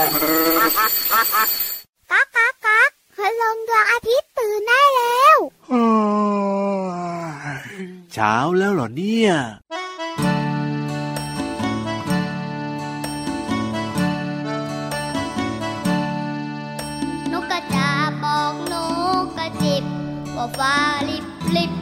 ก๊ากก๊ากก๊ากพลงดวงอาทิตย์ตื่นได้แล้วเช้าแล้วเหรอเนี่ยนกกระจาบอกนกกระจิบว่าฟ้าลิบลิบ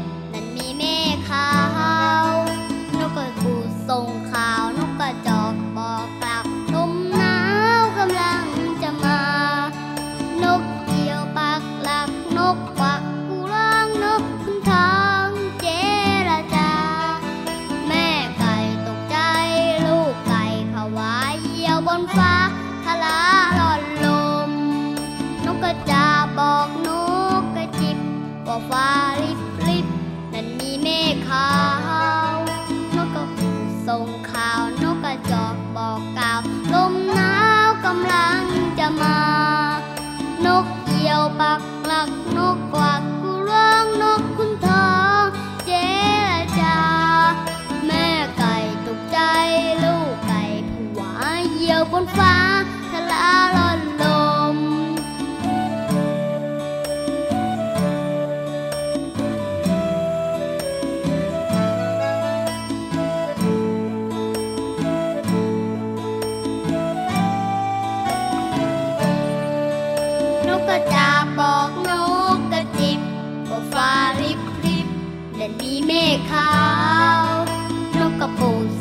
มี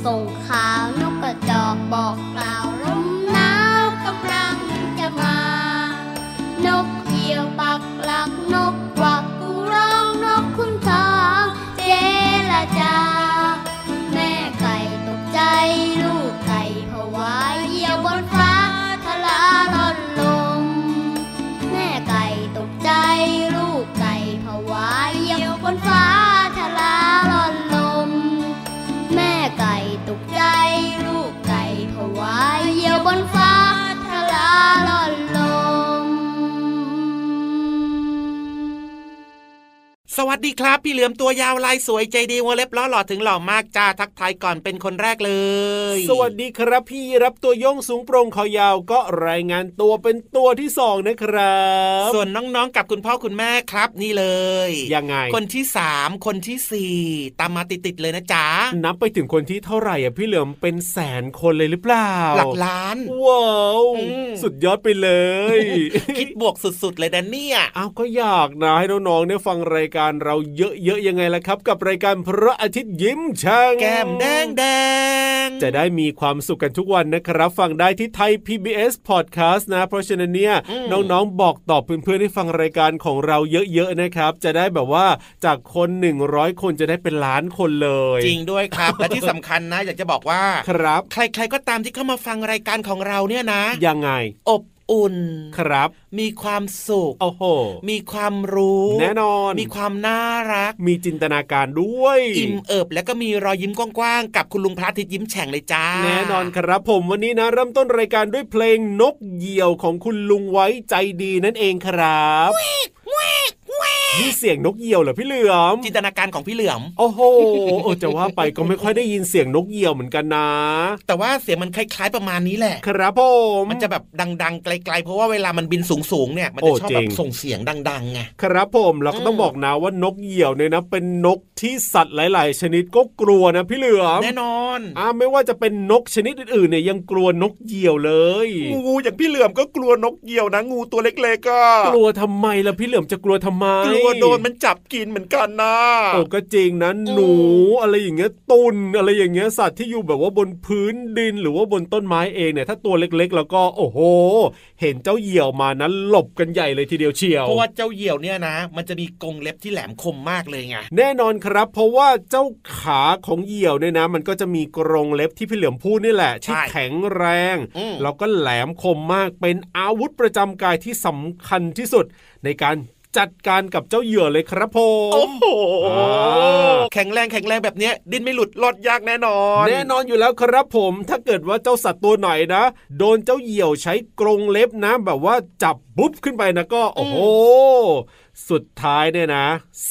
ส่ง วัสดีครับ พี่เหลือมตัวยาวลายสวยใจดีวงเล็บล้อหล่อถึงหล่อมากจ้าทักทายก่อนเป็นคนแรกเลย สวัสดีครับพี่รับตัวโยงสูงโปร่งคอยาวก็รายงานตัวเป็นตัวที่สองนะครับ ส่วนน้องๆกับคุณพ่อคุณแม่ครับนี่เลยยังไง คนที่สามคนที่สี่ตามมาติดๆเลยนะจ๊ะนับไปถึงคนที่เท่าไหร่อะพี่เหลือมเป็นแสนคนเลยหรือเปล่า หลักล้านว้าวอืมสุดยอดไปเลย คิดบวกสุดๆเลยนะเนี่ยอ้าวก็อยากนะให้น้องๆเนี่ยฟังรายการเราเยอะๆยังไงล่ะครับ กับรายการพระอาทิตย์ยิ้มช่างแก้มแดงแดงจะได้มีความสุขกันทุกวันนะครับ ฟังได้ที่ไทย PBS Podcast นะ เพราะฉะนั้นเนี่ยน้องๆบอกตอบเพื่อนๆให้ฟังรายการของเราเยอะๆนะครับ จะได้แบบว่าจากคน 100 คนจะได้เป็นล้านคนเลย จริงด้วยครับ และที่สำคัญนะ อยากจะบอกว่าครับ ใครๆก็ตามที่เข้ามาฟังรายการของเราเนี่ยนะ ยังไงอบ อุ่นครับ มีความสุขโอ้โหมีความรู้ แน่นอน มีความน่ารัก มีจินตนาการด้วย อิ่มเอิบแล้วก็มีรอยยิ้มกว้างๆกับคุณลุงพระอาทิตย์ยิ้มแฉ่งเลยจ้า แน่นอนครับผมวันนี้นะเริ่มต้นรายการด้วยเพลงนกเหยี่ยวของคุณลุงไว้ใจดีนั่นเองครับ นี่เสียงนกเหยี่ยวเหรอพี่เหลือม จินตนาการของพี่เหลือม โอ้โหเออจะว่าไปก็ไม่ค่อยได้ยินเสียงนกเหยี่ยวเหมือนกันนะ แต่ว่าเสียงมันคล้ายๆประมาณนี้แหละ ครับผมมันจะแบบดังๆไกลๆ เพราะว่าเวลามันบินสูงๆเนี่ยมันจะโอ้ชอบจริแบงบส่งเสียงดังๆไงครับผมเราก็ต้องอืมบอกนะว่านกเหยี่ยวเนี่ยนะ เป็นนกที่สัตว์หลาย ๆ ชนิดก็กลัวนะพี่เหลือม แน่นอนอ่าไม่ว่าจะเป็นนกชนิดอื่นๆเนี่ยยังกลัวนกเหยี่ยวเลยงูอย่างพี่เหลือมก็กลัวนกเหยี่ยวนะงูตัวเล็กๆก็กลัวทำไมล่ะพี่เหลือมจะกลัวทำไมกลัวโดนมันจับกินเหมือนกันนะโอ้ก็จริงนะหนูอะไรอย่างเงี้ยตุนอะไรอย่างเงี้ยสัตว์ที่อยู่แบบว่าบนพื้นดินหรือว่าบนต้นไม้เองเนี่ยถ้าตัวเล็ก ๆ แล้วก็โอ้โห เห็นเจ้าเหยี่ยวมานั้นหลบกันใหญ่เลยทีเดียวเชียวเพราะว่าเจ้าเหยี่ยวเนี่ยนะ มันจะมีกรงเล็บที่แหลมคมมากเลยไงแน่นอนครับ เพราะว่าเจ้าขาของเหยี่ยวเนี่ยนะ มันก็จะมีกรงเล็บที่พี่เหลือมพูดนี่แหละที่ใช่แข็งแรงอืมแล้วก็แหลมคมมากเป็นอาวุธประจำกายที่สำคัญที่สุดในการ จัดการกับเจ้าเหยื่อเลยครับผมโอ้โหอ่าแข็งแรงแข็งแรงแบบเนี้ยดิ้นไม่หลุดรอดยากแน่นอน แน่นอนอยู่แล้วครับผม ถ้าเกิดว่าเจ้าสัตว์ตัวไหนนะ โดนเจ้าเหยี่ยวใช้กรงเล็บนะ แบบว่าจับปุ๊บขึ้นไปนะก็โอ้โหสุดท้ายเนี่ยนะ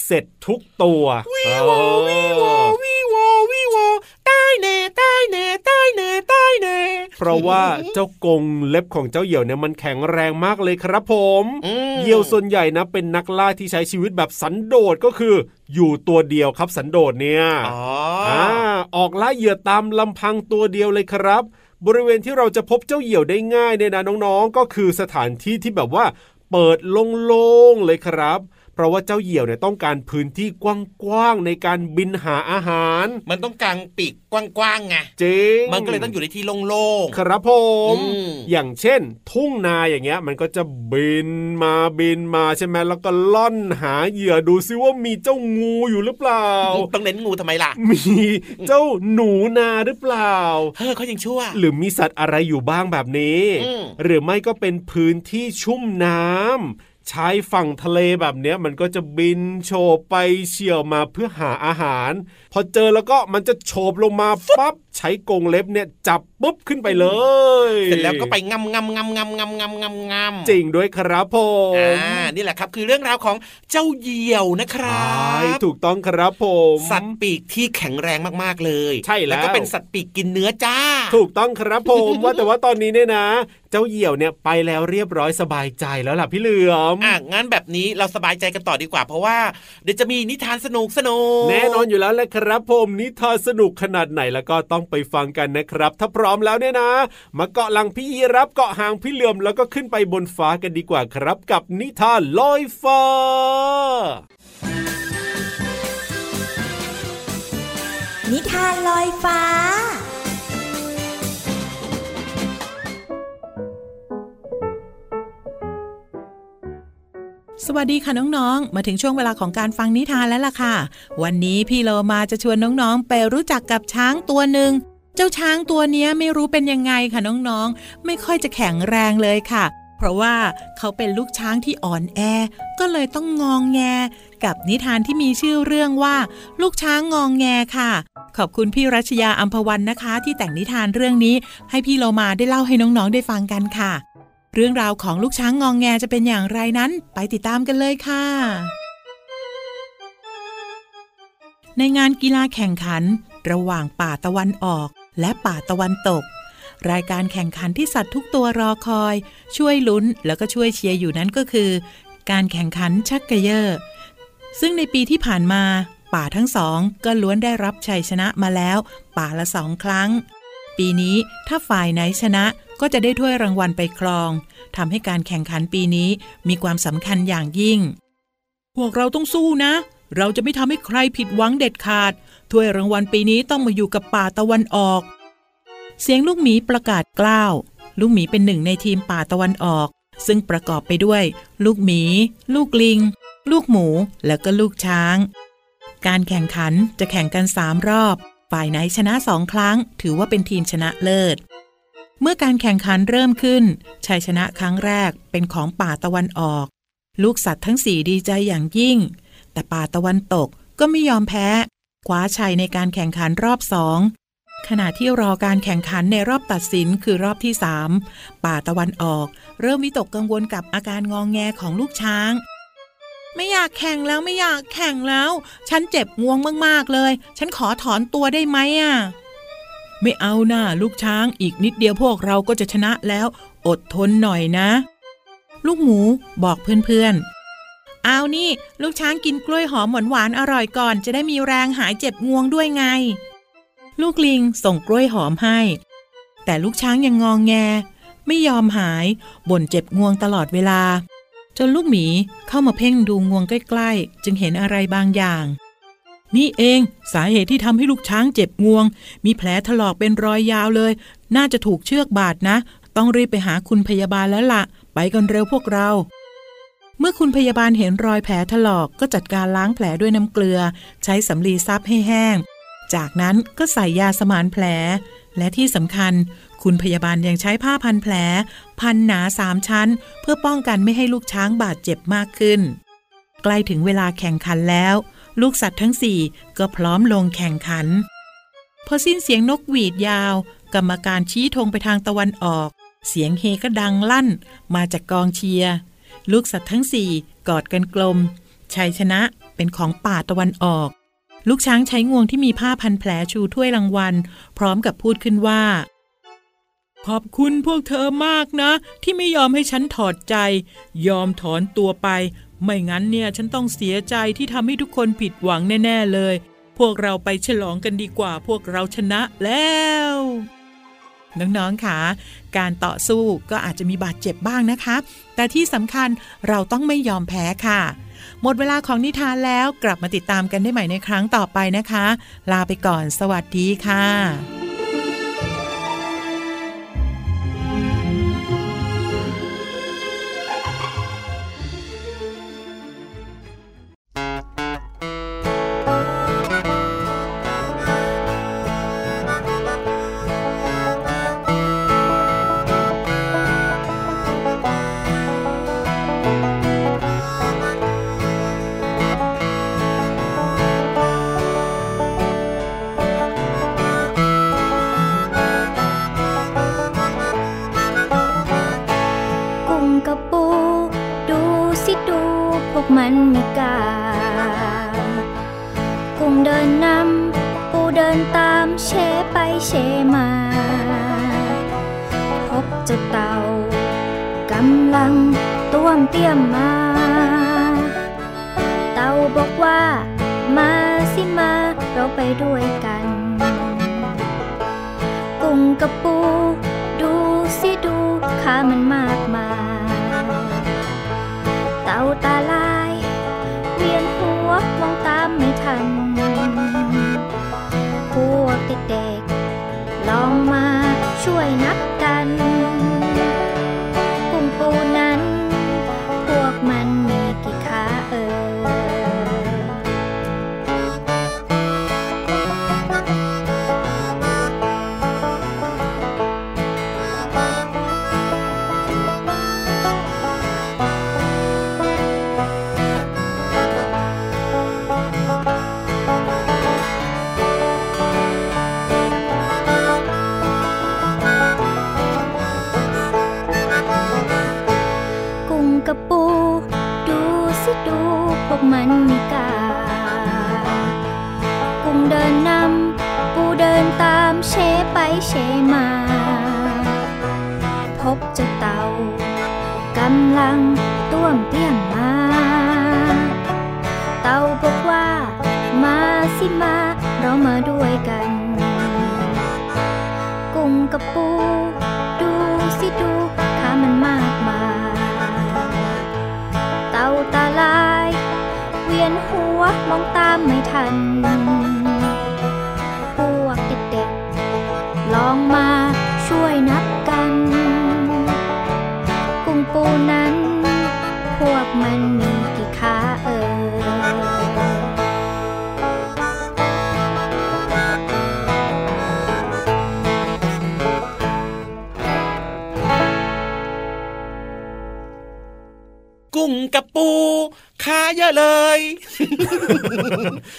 เสร็จทุกตัววิวอวิวอวิ วอวิวอตายแน่ตายแน่ตายแน่ตายแน่เพราะว่าเจ้ากรงเล็บของเจ้าเหยี่ยวเนี่ยมันแข็งแรงมากเลยครับผมอืมเหยี่ยวส่วนใหญ่นะเป็นนักล่าที่ใช้ชีวิตแบบสันโดษก็คืออยู่ตัวเดียวครับสันโดษเนี่ยอ๋ออ่าออกล่าเหยื่อตามลำพังตัวเดียวเลยครับ บริเวณที่เราจะพบเจ้าเหยี่ยวได้ง่ายเนี่ยนะน้องๆ ก็คือสถานที่ที่แบบว่าเปิดโล่งๆเลยครับ เพราะว่าเจ้าเหยี่ยวเนี่ยต้องการพื้นที่กว้างๆในการบินหาอาหาร มันต้องกางปีกกว้างๆไงจริงมันก็เลยต้องอยู่ในที่โล่งครับผมอืมอย่างเช่น ทุ่งนาอย่างเงี้ย มันก็จะบินมาบินมาใช่ไหมแล้วก็ล่อนหาเหยื่อดูซิว่ามีเจ้างูอยู่หรือเปล่าๆต้องเน้นงูทำไมล่ะ มีเจ้าหนูนาหรือเปล่าเฮ้อเขายังชั่ว หรือมีสัตว์อะไรอยู่บ้างแบบนี้อืมหรือไม่ก็เป็นพื้นที่ชุ่มน้ำ ชายฝั่งทะเลแบบเนี้ยมันก็จะบินโฉบไปเฉี่ยวมาเพื่อหาอาหาร พอเจอแล้วก็มันจะโฉบลงมาปั๊บ ใช้กรงเล็บเนี่ยจับปุ๊บขึ้นไปเลยเสร็จแล้วก็ไปงำงำงำงำงำงำงำงำจริงด้วยครับผมอ่านี่แหละครับคือเรื่องราวของเจ้าเหยี่ยวนะครัใช่บถูกต้องครับผมสัตว์ปีกที่แข็งแรงมากๆเลย ใช่แล้วก็เป็นสัตว์ปีกกินเนื้อจ้า ถูกต้องครับผมว่าแต่ว่าตอนนี้เนี่ยนะ เจ้าเหยี่ยวเนี่ยไปแล้วเรียบร้อยสบายใจแล้วล่ะพี่เหลือมอะงั้นแบบนี้เราสบายใจกันต่อดีกว่า เพราะว่าเดี๋ยวจะมีนิทานสนุกสนุกแน่นอนอยู่แล้วแหละครับผมนิทานสนุกขนาดไหนแล้วก็ต้องไปฟังกันนะครับ ถ้าพร้อมแล้วเนี่ยนะ มาเกาะหลังพี่ยีรับเกาะหางพี่เหลื่อมแล้วก็ขึ้นไปบนฟ้ากันดีกว่าครับ กับนิทานลอยฟ้านิทานลอยฟ้า สวัสดีค่ะน้องๆ มาถึงช่วงเวลาของการฟังนิทานแล้วล่ะค่ะ วันนี้พี่โลมาจะชวนน้องๆ ไปรู้จักกับช้างตัวหนึ่ง เจ้าช้างตัวนี้ไม่รู้เป็นยังไงค่ะน้องๆ ไม่ค่อยจะแข็งแรงเลยค่ะ เพราะว่าเขาเป็นลูกช้างที่อ่อนแอ ก็เลยต้องงองแง กับนิทานที่มีชื่อเรื่องว่า ลูกช้างงองแงค่ะ ขอบคุณพี่รัชยาอัมพวันนะคะ ที่แต่งนิทานเรื่องนี้ ให้พี่โลมาได้เล่าให้น้องๆ ได้ฟังกันค่ะ เรื่องราวของลูกช้างงองแงจะเป็นอย่างไรนั้น ไปติดตามกันเลยค่ะ ในงานกีฬาแข่งขัน ระหว่างป่าตะวันออก และป่าตะวันตก รายการแข่งขันที่สัตว์ทุกตัวรอคอย ช่วยลุ้นแล้วก็ช่วยเชียร์อยู่นั้นก็คือ การแข่งขันชักเกยอร์ซึ่งในปีที่ผ่านมา ป่าทั้งสองก็ล้วนได้รับชัยชนะมาแล้ว ป่าละสองครั้ง ปีนี้ถ้าฝ่ายไหนชนะ ก็จะได้ถ้วยรางวัลไปครองทำให้การแข่งขันปีนี้มีความสำคัญอย่างยิ่ง พวกเราต้องสู้นะ เราจะไม่ทำให้ใครผิดหวังเด็ดขาด ถ้วยรางวัลปีนี้ต้องมาอยู่กับป่าตะวันออก เสียงลูกหมีประกาศกล้าว ลูกหมีเป็นหนึ่งในทีมป่าตะวันออก ซึ่งประกอบไปด้วย ลูกหมี ลูกลิง ลูกหมู และก็ลูกช้าง การแข่งขันจะแข่งกันสามรอบ ฝ่ายไหนชนะสองครั้ง ถือว่าเป็นทีมชนะเลิศ เมื่อการแข่งขันเริ่มขึ้น ชัยชนะครั้งแรกเป็นของป่าตะวันออก ลูกสัตว์ทั้งสี่ดีใจอย่างยิ่ง แต่ป่าตะวันตกก็ไม่ยอมแพ้คว้าชัยในการแข่งขันรอบสองขณะที่รอการแข่งขันในรอบตัดสินคือรอบที่สามป่าตะวันออก เริ่มวิตกกังวลกับอาการงองแงของลูกช้าง ไม่อยากแข่งแล้วไม่อยากแข่งแล้ว ฉันเจ็บงวงมาก ๆ เลย ฉันขอถอนตัวได้ไหมอะ ไม่เอาหน่าลูกช้างอีกนิดเดียวพวกเราก็จะชนะแล้ว อดทนหน่อยนะ ลูกหมูบอกเพื่อนๆ เอานี่ ลูกช้างกินกล้วยหอมหวานๆอร่อยก่อน จะได้มีแรงหายเจ็บงวงด้วยไง ลูกลิงส่งกล้วยหอมให้ แต่ลูกช้างยังงองแง ไม่ยอมหายบ่นเจ็บงวงตลอดเวลา จนลูกหมีเข้ามาเพ่งดูงวงใกล้ ๆ จึงเห็นอะไรบางอย่าง นี่เองสาเหตุที่ทำให้ลูกช้างเจ็บงวง มีแผลถลอกเป็นรอยยาวเลย น่าจะถูกเชือกบาดนะ ต้องรีบไปหาคุณพยาบาลแล้วละ่ะ ไปกันเร็วพวกเรา เมื่อคุณพยาบาลเห็นรอยแผลถลอกก็จัดการล้างแผลด้วยน้ำเกลือ ใช้สำลีซับให้แห้ง จากนั้นก็ใส่ยาสมานแผล และที่สำคัญ คุณพยาบาลยังใช้ผ้าพันแผล พันหนาสามชั้น เพื่อป้องกันไม่ให้ลูกช้างบาดเจ็บมากขึ้น ใกล้ถึงเวลาแข่งขันแล้ว ลูกสัตว์ทั้งสี่ก็พร้อมลงแข่งขัน พอสิ้นเสียงนกหวีดยาว กรรมการชี้ธงไปทางตะวันออก เสียงเฮก็ดังลั่น มาจากกองเชียร์ลูกสัตว์ทั้งสี่กอดกันกลมชัยชนะเป็นของป่าตะวันออก ลูกช้างใช้งวงที่มีผ้าพันแผลชูถ้วยรางวัล พร้อมกับพูดขึ้นว่า ขอบคุณพวกเธอมากนะ ที่ไม่ยอมให้ฉันถอดใจ ยอมถอนตัวไป ไม่งั้นเนี่ยฉันต้องเสียใจที่ทำให้ทุกคนผิดหวังแน่ ๆ เลย พวกเราไปฉลองกันดีกว่าพวกเราชนะแล้ว น้อง ๆค่ะการต่อสู้ก็อาจจะมีบาดเจ็บบ้างนะคะ แต่ที่สำคัญเราต้องไม่ยอมแพ้ค่ะ หมดเวลาของนิทานแล้วกลับมาติดตามกันได้ใหม่ในครั้งต่อไปนะคะ ลาไปก่อน สวัสดีค่ะ เตี้ยมมา เต่าบอกว่า มาสิมาเราไปด้วยกัน กุ้งกับปู มาสิมาเรามาด้วยกัน กุ้งกับปู ดูสิดูข้ามันมากมายเต่าตาลาย เวียนหัวมองตามไม่ทัน กุ้งกับปูขาเยอะเลย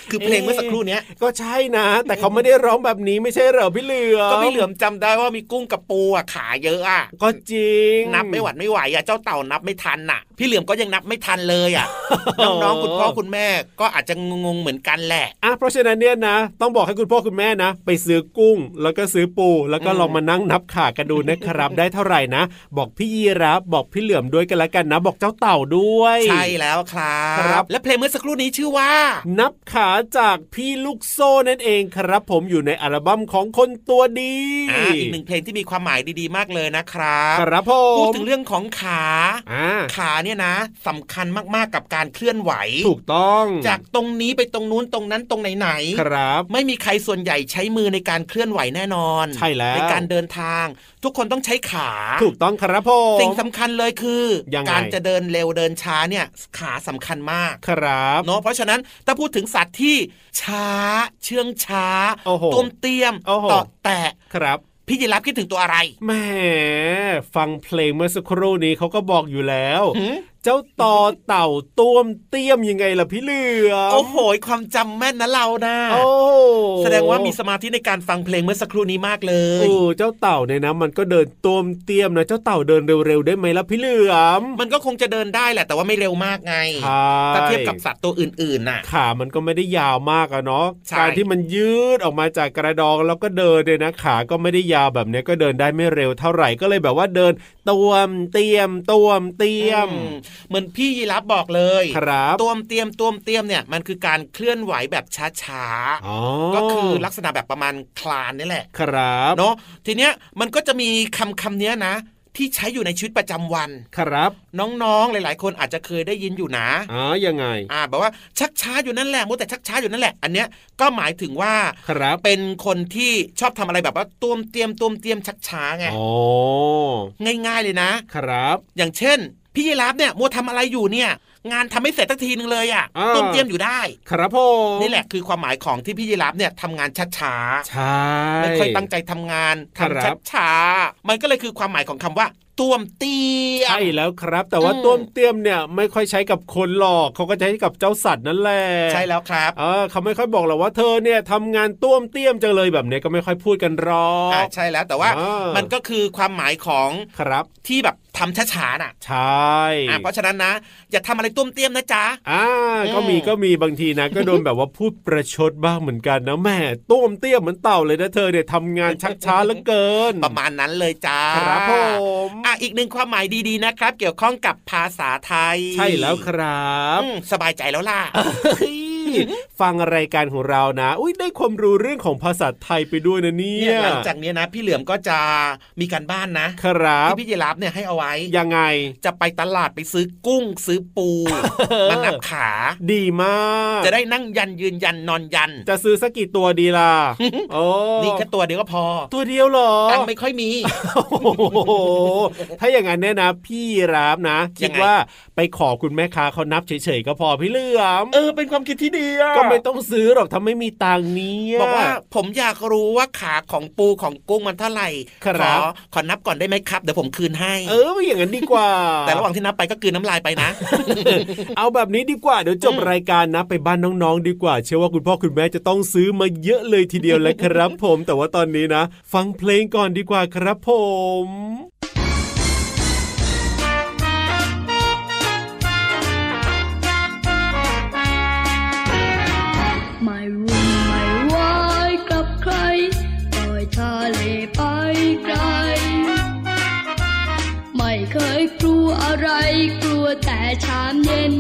คือเพลงเมื่อสักครู่เนี้ย ก็ใช่นะ แต่เขาไม่ได้ร้องแบบนี้ไม่ใช่เหรอพี่เหลือมก็พี่เหลือมจำได้ว่ามีกุ้งกับปูอะขาเยอะอะก็จริงนับไม่หวัดไม่ไหวอะเจ้าเต่านับไม่ทันน่ะ พี่เหลือมก็ยังนับไม่ทันเลยอะน้องๆคุณพ่อคุณแม่ก็อาจจะงงๆเหมือนกันแหละอะเพราะฉะนั้นเนี่ยนะ ต้องบอกให้คุณพ่อคุณแม่นะ ไปซื้อกุ้ง แล้วก็ซื้อปู แล้วก็อืมลองมานั่งนับขากันดูนะครับ ได้เท่าไหร่นะ บอกพี่ยีรับบอกพี่เหลือมด้วยกันละกันนะ บอกเจ้าเต่าด้วย ใช่แล้วครับครับ และเพลงเมื่อสักครู่นี้ชื่อว่า นับขาจากพี่ลูกโซ่นั่นเองครับ ผมอยู่ในอัลบั้มของคนตัวดีอ่าอีกหนึ่งเพลงที่มีความหมายดีๆ มากเลยนะครับ ครับผพูดมถึงเรื่องของขาอ่าขาเนี่ยนะสำคัญมากๆกับการเคลื่อนไหว ถูกต้อง จากตรงนี้ไปตรงนู้นตรงนั้นตรงไหนๆครับ ไม่มีใครส่วนใหญ่ใช้มือในการเคลื่อนไหวแน่นอน ใช่แล้วในการเดินทาง ทุกคนต้องใช้ขา ถูกต้องครับผมสิ่งสำคัญเลยคือยังไงการจะเดินเร็วเดินช้าเนี่ยขาสำคัญมากครับเนาะเพราะฉะนั้นถ้าพูดถึงสัตว์ที่ช้า เชื่องช้าโอ้โหต้มเตี้ยมโอ้โหต่อแตะครับ พี่ยีรับคิดถึงตัวอะไรแหมฟังเพลงเมื่อสักครู่นี้เขาก็บอกอยู่แล้วหืมเจ้าต่อเต่าต้วมเตี้ยมยังไงล่ะพี่เหลือมโอ้โหความจำแม่นนะเรานะโอ้แสดงว่ามีสมาธิในการฟังเพลงเมื่อสักครู่นี้มากเลยโอ้เจ้าเต่าเนี่ยนะ มันก็เดินต้วมเตี้ยมนะเจ้าเต่าเดินเร็วๆได้ไหมล่ะพี่เหลือมมันก็คงจะเดินได้แหละแต่ว่าไม่เร็วมากไงใช่ถ้าเทียบกับสัตว์ตัวอื่นๆน่ะขามันก็ไม่ได้ยาวมากอะเนาะใช่การที่มันยืดออกมาจากกระดองแล้วก็เดินเนี่ยนะขาก็ไม่ได้ยาวแบบเนี้ยก็เดินได้ไม่เร็วเท่าไหร่ก็เลยแบบว่าเดินต้วมเตี้ยมต้วมเตี้ยมอืเหมือนพี่ยีรับบอกเลยครับต้วมเตียมต้วมเตียมเนี่ยมันคือการเคลื่อนไหวแบบช้าอ๋อๆก็คือลักษณะแบบประมาณคลานนี่แหละ ครับเนาะทีเนี้ยมันก็จะมีคำคำเนี้ยนะที่ใช้อยู่ในชีวิตประจำวัน ครับ น้องๆ หลาย ๆ คนอาจจะเคยได้ยินอยู่นะ อ๋อ ยังไง อ่าแบบว่าชักช้าอยู่นั่นแหละมัวแต่ชักช้าอยู่นั่นแหละ อันเนี้ยก็หมายถึงว่า ครับ เป็นคนที่ชอบทำอะไรแบบว่าต้วมเตียมต้วมเตียมชักช้าไง อ๋อ ง่ายๆเลยนะ ครับ อย่างเช่น พี่ยีรับเนี่ยมัวทำอะไรอยู่เนี่ยงานทำไม่เสร็จสักทีนึงเลยอะ่ะอ่าต้วมเตียมอยู่ได้ ครับผมนี่แหละคือความหมายของที่พี่ยีรับเนี่ยทำงานช้าใช่ๆไม่ค่อยตั้งใจทำงานครัทำบช้าๆมันก็เลยคือความหมายของคำว่าต้วมเตียมใช่แล้วครับ แต่ว่าอืมต้วมเตี้ยมเนี่ยไม่ค่อยใช้กับคนหรอกเขาก็ใช้กับเจ้าสัตว์นั่นแหละใช่แล้วครับเออเขาไม่ค่อยบอกหรอกว่าเธอเนี่ยทำงานต้วมเตี้ยมจังเลยแบบเนี้ยก็ไม่ค่อยพูดกันหรอกอ่าใช่แล้วแต่ว่าอ่ามัมันก็คือความหมายของครับที่แบบ ทำช้าๆน่ะ ใช่อ่าเพราะฉะนั้นนะ อย่าทำอะไรต้วมเตียมนะจ๊ะอ่าอืมก็มีก็มีบางทีนะ ก็โดนแบบว่าพูดประชดบ้างเหมือนกันนะแหม่ต้มเตี้ยมเหมือนเต่าเลยนะเธอเนี่ยทำงานชักช้าเหลือเกิน ประมาณนั้นเลยจ้าครับผมอะอีกหนึ่งความหมายดีๆนะครับ เกี่ยวข้องกับภาษาไทย ใช่แล้วครับอืมสบายใจแล้วล่ะเฮ้ย ฟังรายการของเรานะอุ้ยได้ความรู้เรื่องของภาษาไทยไปด้วยนะเนี่เนี่ยยหลังจากเนี้ยนะ พี่เหลือมก็จะมีการบ้านนะครับที่พี่ยีรับเนี่ยให้เอาไว้ยังไงจะไปตลาดไปซื้อกุ้งซื้อปูมานับขาดีมาก จะได้นั่งยันยืนยันนอนยัน จะซื้อสักกี่ตัวดีล่ะโอ้นี่แค่ตัวเดียวก็พอ ตัวเดียวเหรอตังค์ไม่ค่อยมีโอ้โหถ้าอย่างนั้นเนี่ยนะพี่รับนะคิยัดงไงว่าไปขอคุณแม่ค้าเขานับเฉยๆก็พอพี่เหลือมเออเป็นความคิดที่ดีอะก็ไม่ต้องซื้อหรอกถ้าไม่มีตังค์เนี้บอกว่าผมอยากรู้ว่าขาของปูของกุ้งมันเท่าไหร่ครับขอขอนับก่อนได้ไหมครับ เดี๋ยวผมคืนให้ เอออย่างนั้นดีกว่า แต่ระหว่างที่นับไปก็คืนน้ำลายไปนะ เอาแบบนี้ดีกว่าเดี๋ยวจบอืมรายการนะไปบ้านน้องๆดีกว่า เชื่อว่าคุณพ่อคุณแม่จะต้องซื้อมาเยอะเลยทีเดียวแหละครับ ผมแต่ว่าตอนนี้นะ ฟังเพลงก่อนดีกว่าครับผมไม่ อะไรกลัวแต่ชามเย็น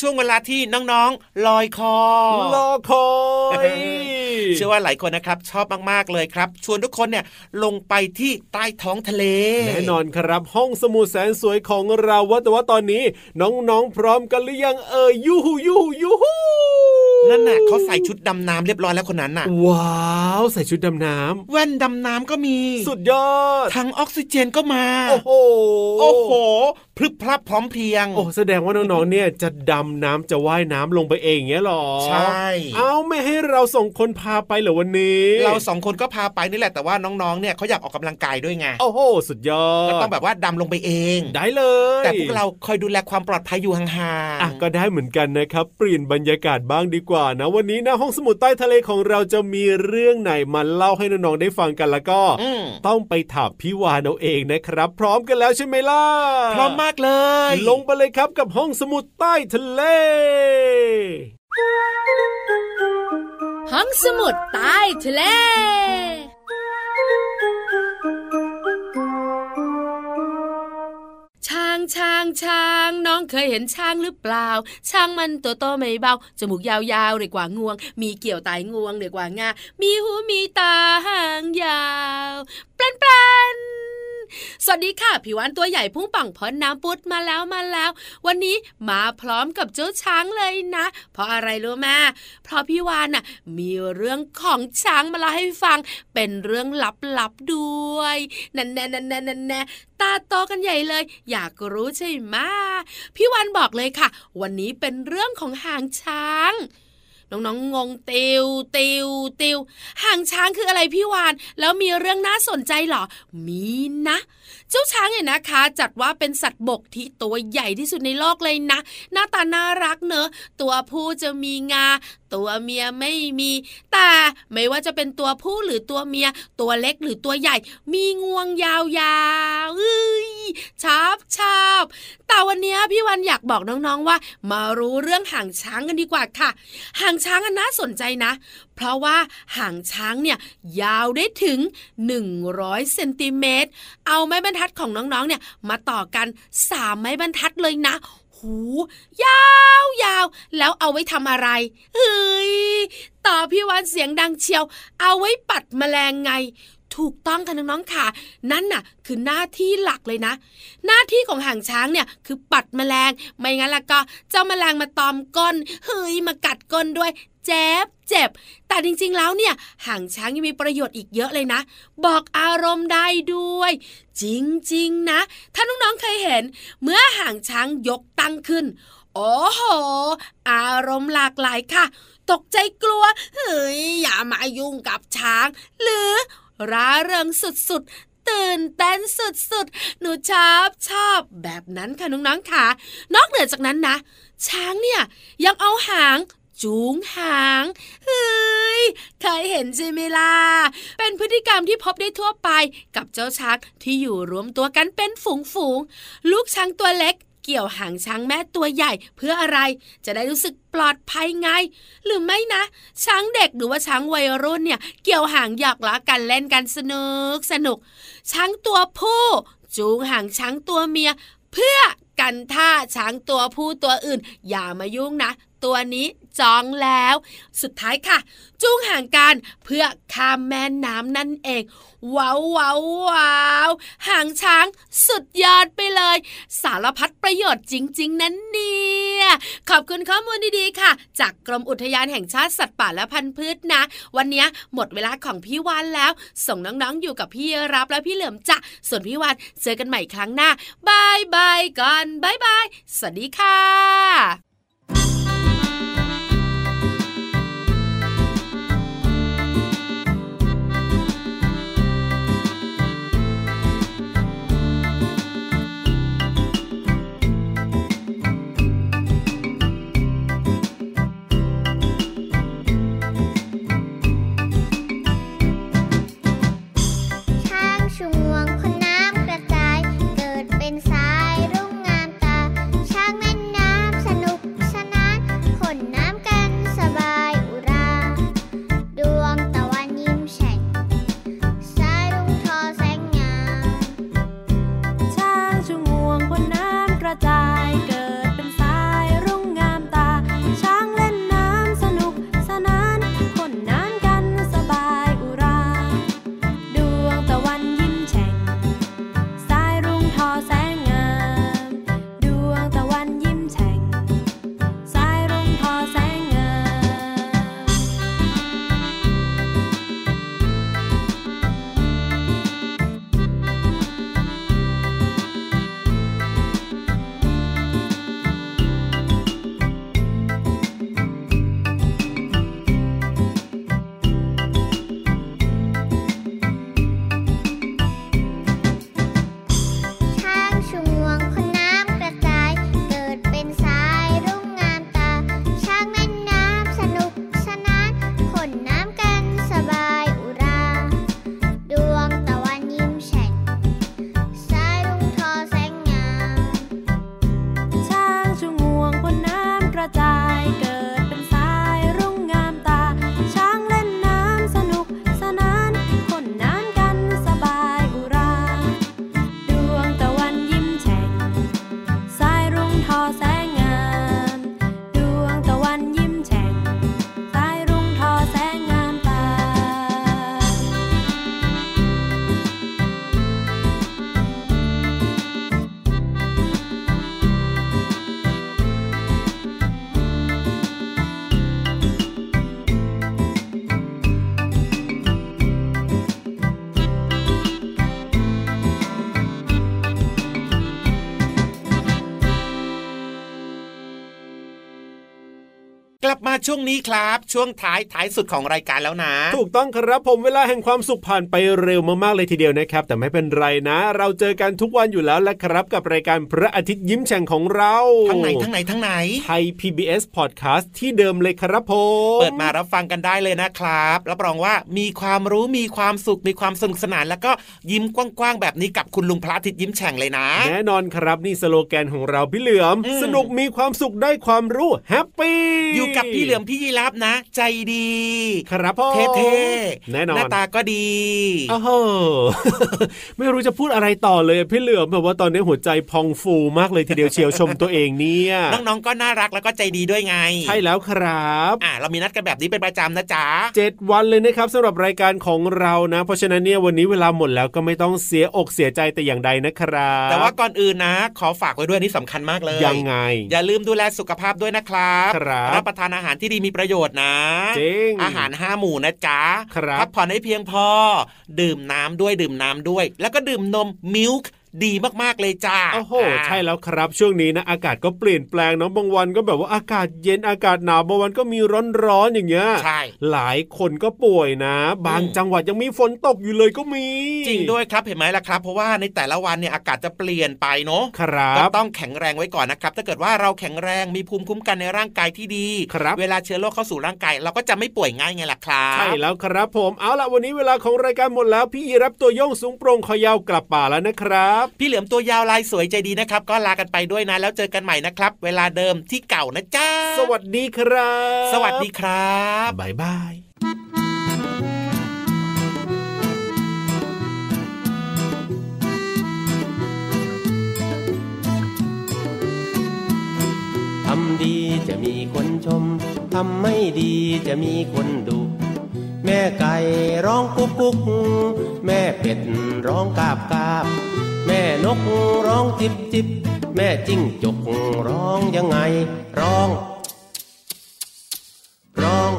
ช่วงนี้ครับช่วงเวลาที่น้องๆ ลอยคอรอคอยเชื่อว่าหลายคนนะครับ ชอบมากๆเลยครับ ชวนทุกคนเนี่ยลงไปที่ใต้ท้องทะเล แน่นอนครับ ห้องสมุดแสนสวยของเราว่าแต่ว่าตอนนี้ น้องๆพร้อมกันหรือยังเอ่ยยูฮูยูฮูยูฮูนั่นน่ะเขาใส่ชุดดำน้ำเรียบร้อยแล้วคนนั้นน่ะ ว้าวใส่ชุดดำน้แว่นดำน้ำก็มีำสุดยอดถังออกซิเจนก็มา โอ้โหโอ้โห พรึบพรับพร้อมเพรียง โอ้แสดงว่าน้องๆเนี่ยจะดำน้ำจะว่ายน้ำลงไปเองเงี้ยหรอ ใช่ เอาไม่ให้เราส่งคนพาไปเหรอวันนี้ เราสองคนก็พาไปนี่แหละแต่ว่าน้องๆเนี่ยเขาอยากออกกำลังกายด้วยไง โอ้โหสุดยอดก็ต้องแบบว่าดำลงไปเอง ได้เลย แต่พวกเราคอยดูแลความปลอดภัยอยู่ห่างอะก็ได้เหมือนกันนะครับเปลี่ยนบรรยากาศบ้างดีกว่านะวันนี้นะห้องสมุดใต้ทะเลของเราจะมีเรื่องไหนมาเล่าให้น้องๆได้ฟังกันแล้วก็ๆอืมต้องไปถามพี่วานเอาเองนะครับ พร้อมกันแล้วใช่ไหมล่ะพร้อมมากเลย ลงไปเลยครับกับห้องสมุดใต้ทะเล ห้องสมุดใต้ทะเลช้างช้างช้างน้องเคยเห็นช้างหรือเปล่า ช้างมันตัวโตไม่เบาจมูกยาวๆเรียกว่างวง มีเกี่ยวไตงวงเรียกว่างา มีหูมีตาหางยาวปลันปลัน สวัสดีค่ะผิววันตัวใหญ่พุ่งป่องพ้นน้ำปุดมาแล้วมาแล้ว วันนี้มาพร้อมกับเจ้าช้างเลยนะ เพราะอะไรรู้ไหมเพราะพี่วานน่ะมีเรื่องของช้างมาเล่าให้ฟัง เป็นเรื่องลับๆด้วยนั่นแน่นั่นแน่นั่นแน่ตาโตกันใหญ่เลย อยากรู้ใช่ไหมพี่วานบอกเลยค่ะ วันนี้เป็นเรื่องของหางช้าง น้องๆงงติวติวติวหางช้างคืออะไรพี่วาน แล้วมีเรื่องน่าสนใจหรอ มีนะเจ้าช้างเนี่ยนะคะ จัดว่าเป็นสัตว์บกที่ตัวใหญ่ที่สุดในโลกเลยนะ หน้าตาน่ารักเนอะ ตัวผู้จะมีงา ตัวเมียไม่มี แต่ไม่ว่าจะเป็นตัวผู้หรือตัวเมีย ตัวเล็กหรือตัวใหญ่ มีงวงยาวๆเอ้ยชอบชอบแต่วันนี้พี่วันอยากบอกน้องๆว่า มารู้เรื่องหางช้างกันดีกว่าค่ะ หางช้างอันน่าสนใจนะ เพราะว่าหางช้างเนี่ยยาวได้ถึง 100เซนติเมตรเอาไม้บรรทัดของน้องๆเนี่ยมาต่อกัน3ไม้บรรทัดเลยนะหูยาวยาวแล้วเอาไว้ทำอะไร เฮ้ยต่อพี่วานเสียงดังเชียว เอาไว้ปัดแมลงไง ถูกต้องค่ะน้องๆค่ะ นั่นน่ะ คือหน้าที่หลักเลยนะ หน้าที่ของหางช้างเนี่ยคือปัดแมลง ไม่งั้นล้วก็เจ้าแมลงมาตอมก้น เฮ้ยมากัดก้นด้วย เจ็บเจ็บ แต่จริงๆแล้วเนี่ยหางช้างยังมีประโยชน์อีกเยอะเลยนะ บอกอารมณ์ได้ด้วย จริงๆนะ ถ้าน้องๆเคยเห็น เมื่อหางช้างยกตั้งขึ้น โอ้โห อารมณ์หลากหลายค่ะ ตกใจกลัว เฮ้ย อย่ามายุ่งกับช้าง หรือร่าเริงสุดๆตื่นเต้นสุดๆ หนูชอบชอบแบบนั้นค่ะน้องๆค่ะ นอกเหนือจากนั้นนะ ช้างเนี่ยยังเอาหาง จูงหางเฮ้ยเคยเห็นใช่ไหมล่ะ เป็นพฤติกรรมที่พบได้ทั่วไปกับเจ้าช้างที่อยู่รวมตัวกันเป็นฝูงๆ ลูกช้างตัวเล็กเกี่ยวหางช้างแม่ตัวใหญ่เพื่ออะไร จะได้รู้สึกปลอดภัยไง หรือไม่นะ ช้างเด็กหรือว่าช้างวัยรุ่นเนี่ย เกี่ยวหางหยอกล้อกันเล่นกันสนุกสนุก ช้างตัวผู้จูงหางช้างตัวเมีย เพื่อกันท่าช้างตัวผู้ตัวอื่น อย่ามายุ่งนะ ตัวนี้จองแล้ว สุดท้ายค่ะ จูงห่างกันเพื่อข้ามแม่น้ำนั่นเองว้าวว้าวว้าวหางช้างสุดยอดไปเลย สารพัดประโยชน์จริง ๆ นั้นเนี่ยขอบคุณข้อมูลดีๆค่ะ จากกรมอุทยานแห่งชาติสัตว์ป่าและพันธุ์พืชนะ วันนี้หมดเวลาของพี่วานแล้ว ส่งน้องๆอยู่กับพี่รับและพี่เหลือมจะส่วนพี่วานเจอกันใหม่ครั้งหน้า bye bye ก่อน bye bye สวัสดีค่ะ ช่วงนี้ครับ ช่วงท้ายท้ายสุดของรายการแล้วนะ ถูกต้องครับผมเวลาแห่งความสุขผ่านไปเร็วมากๆเลยทีเดียวนะครับ แต่ไม่เป็นไรนะ เราเจอกันทุกวันอยู่แล้วแหละครับกับรายการพระอาทิตย์ยิ้มแฉ่งของเราทั้งไหนทั้งไหนทั้งไหนไทย PBS Podcast ที่เดิมเลยครับผมเปิดมารับฟังกันได้เลยนะครับรับรองว่ามีความรู้มีความสุขมีความสนุกสนาน แล้วก็ยิ้มกว้างๆแบบนี้กับคุณลุงพระอาทิตย์ยิ้มแฉ่งเลยนะ แน่นอนครับนี่สโลแกนของเราพี่เหลือมอืมสนุกมีความสุขได้ความรู้แฮปปี้อยู่กับพี่เหลือมพี่ยีรับนะ ใจดี ครับพ่อเท่ๆแน่นอนหน้าตาก็ดีโอ้โหไม่รู้จะพูดอะไรต่อเลยพี่เหลือมแบบว่าตอนนี้หัวใจพองฟูมากเลยทีเดียวเชียวชมตัวเองเนี่ยน้องๆก็น่ารักแล้วก็ใจดีด้วยไง ใช่แล้วครับอ่าเรามีนัดกันแบบนี้เป็นประจำนะจ๊ะเจ็ดวันเลยนะครับสำหรับรายการของเรานะ เพราะฉะนั้นเนี่ยวันนี้เวลาหมดแล้วก็ไม่ต้องเสียอกเสียใจแต่อย่างใดนะครับ แต่ว่าก่อนอื่นนะ ขอฝากไว้ด้วยนี่สำคัญมากเลยยังไง อย่าลืมดูแลสุขภาพด้วยนะครับครับรับประทานอาหารที่ดีมีประโยชน์นะจริงอาหารห้าหมู่นะจ๊ะครับพัผ่อนให้เพียงพอ ดื่มน้ำด้วยดื่มน้ำด้วย แล้วก็ดื่มนมมิลค์ ดีมากๆเลยจ้าโอ้โหใช่แล้วครับ ช่วงนี้นะอากาศก็เปลี่ยนแปลงเนาะบางวันก็แบบว่าอากาศเย็นอากาศหนาวบางวันก็มีร้อนๆอย่างเงี้ยใช่หลายคนก็ป่วยนะ บางอืมจังหวัดยังมีฝนตกอยู่เลยก็มี จริงด้วยครับเห็นไหมล่ะครับ เพราะว่าในแต่ละวันเนี่ยอากาศจะเปลี่ยนไปเนาะครัก็บต้องแข็งแรงไว้ก่อนนะครับ ถ้าเกิดว่าเราแข็งแรงมีภูมิคุ้มกันในร่างกายที่ดีครับเวลาเชื้อโรคเข้าสู่ร่างกายเราก็จะไม่ป่วยง่ายไงล่ะครับใช่แล้วครับผมเอาละวันนี้เวลาของรายการหมดแล้วพี่ยีรับตัวโยงสูงโปร่งคอยาวกลับป่าแล้วนะครับพี่เหลือมตัวยาวลายสวยใจดีนะครับ ก็ลากันไปด้วยนะ แล้วเจอกันใหม่นะครับ เวลาเดิมที่เก่านะจ้า สวัสดีครับ สวัสดีครับบายบายทำดีจะมีคนชม ทำไม่ดีจะมีคนดุแม่ไก่ร้องกุ๊กกุ๊กแม่เป็ดร้องกาบกาบ แม่นกร้องจิบจิบแม่จิ้งจกร้องยังไง ร้อง ร้อง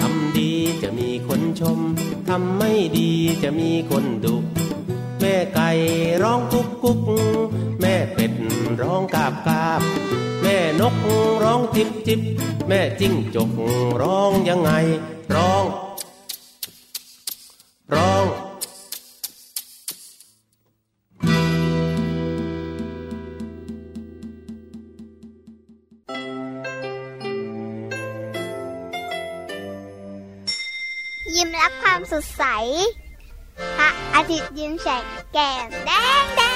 ทำดีจะมีคนชมทำไม่ดีจะมีคนดุ แม่ไก่ร้องกุ๊กกุ๊ก ร้องกาบกาบ แม่นกร้องจิบจิบแม่จิ้งจกร้องยังไง ร้อง ร้องยิ้มรับความสดใส พระอาทิตย์ยิ้มแฉกแก้มแดงแดง